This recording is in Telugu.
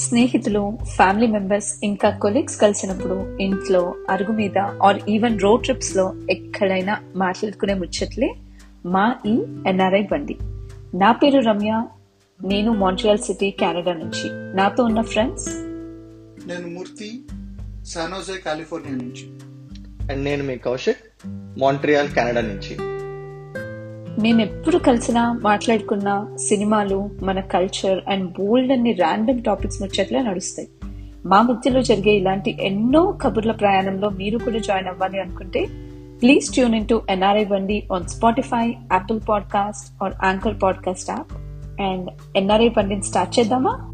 స్నేహితులు ఫ్యామిలీ మెంబర్స్ ఇంకా కొలీగ్స్ కలిసినప్పుడు ఇంట్లో అరుగు మీద ఆర్ ఈవెన్ రోడ్ ట్రిప్స్లో ఎక్కడైనా మాట్లాడుకునే ముచ్చట్లే మా ఈ ఎన్ఆర్ఐ బండి. నా పేరు రమ్య. నేను మాంట్రియల్ సిటీ కెనడా నుంచి. నాతో ఉన్న ఫ్రెండ్స్ నేను మూర్తి శానోజే కాలిఫోర్నియా నుంచి. అండ్ నేను మీ కౌశిక్ మాంట్రియాల్ కెనడా నుంచి. మేము ఎప్పుడు కలిసినా మాట్లాడుకున్న సినిమాలు మన కల్చర్ అండ్ బోల్డ్ అన్ని ర్యాండమ్ టాపిక్స్ ముచ్చట్లే నడుస్తాయి. మా మధ్యలో జరిగే ఇలాంటి ఎన్నో కబుర్ల ప్రయాణంలో మీరు కూడా జాయిన్ అవ్వాలి అనుకుంటే please tune in to NRI Bandi on Spotify Apple podcast or Anchor podcast app and NRI బండిని స్టార్ట్ చేద్దామా?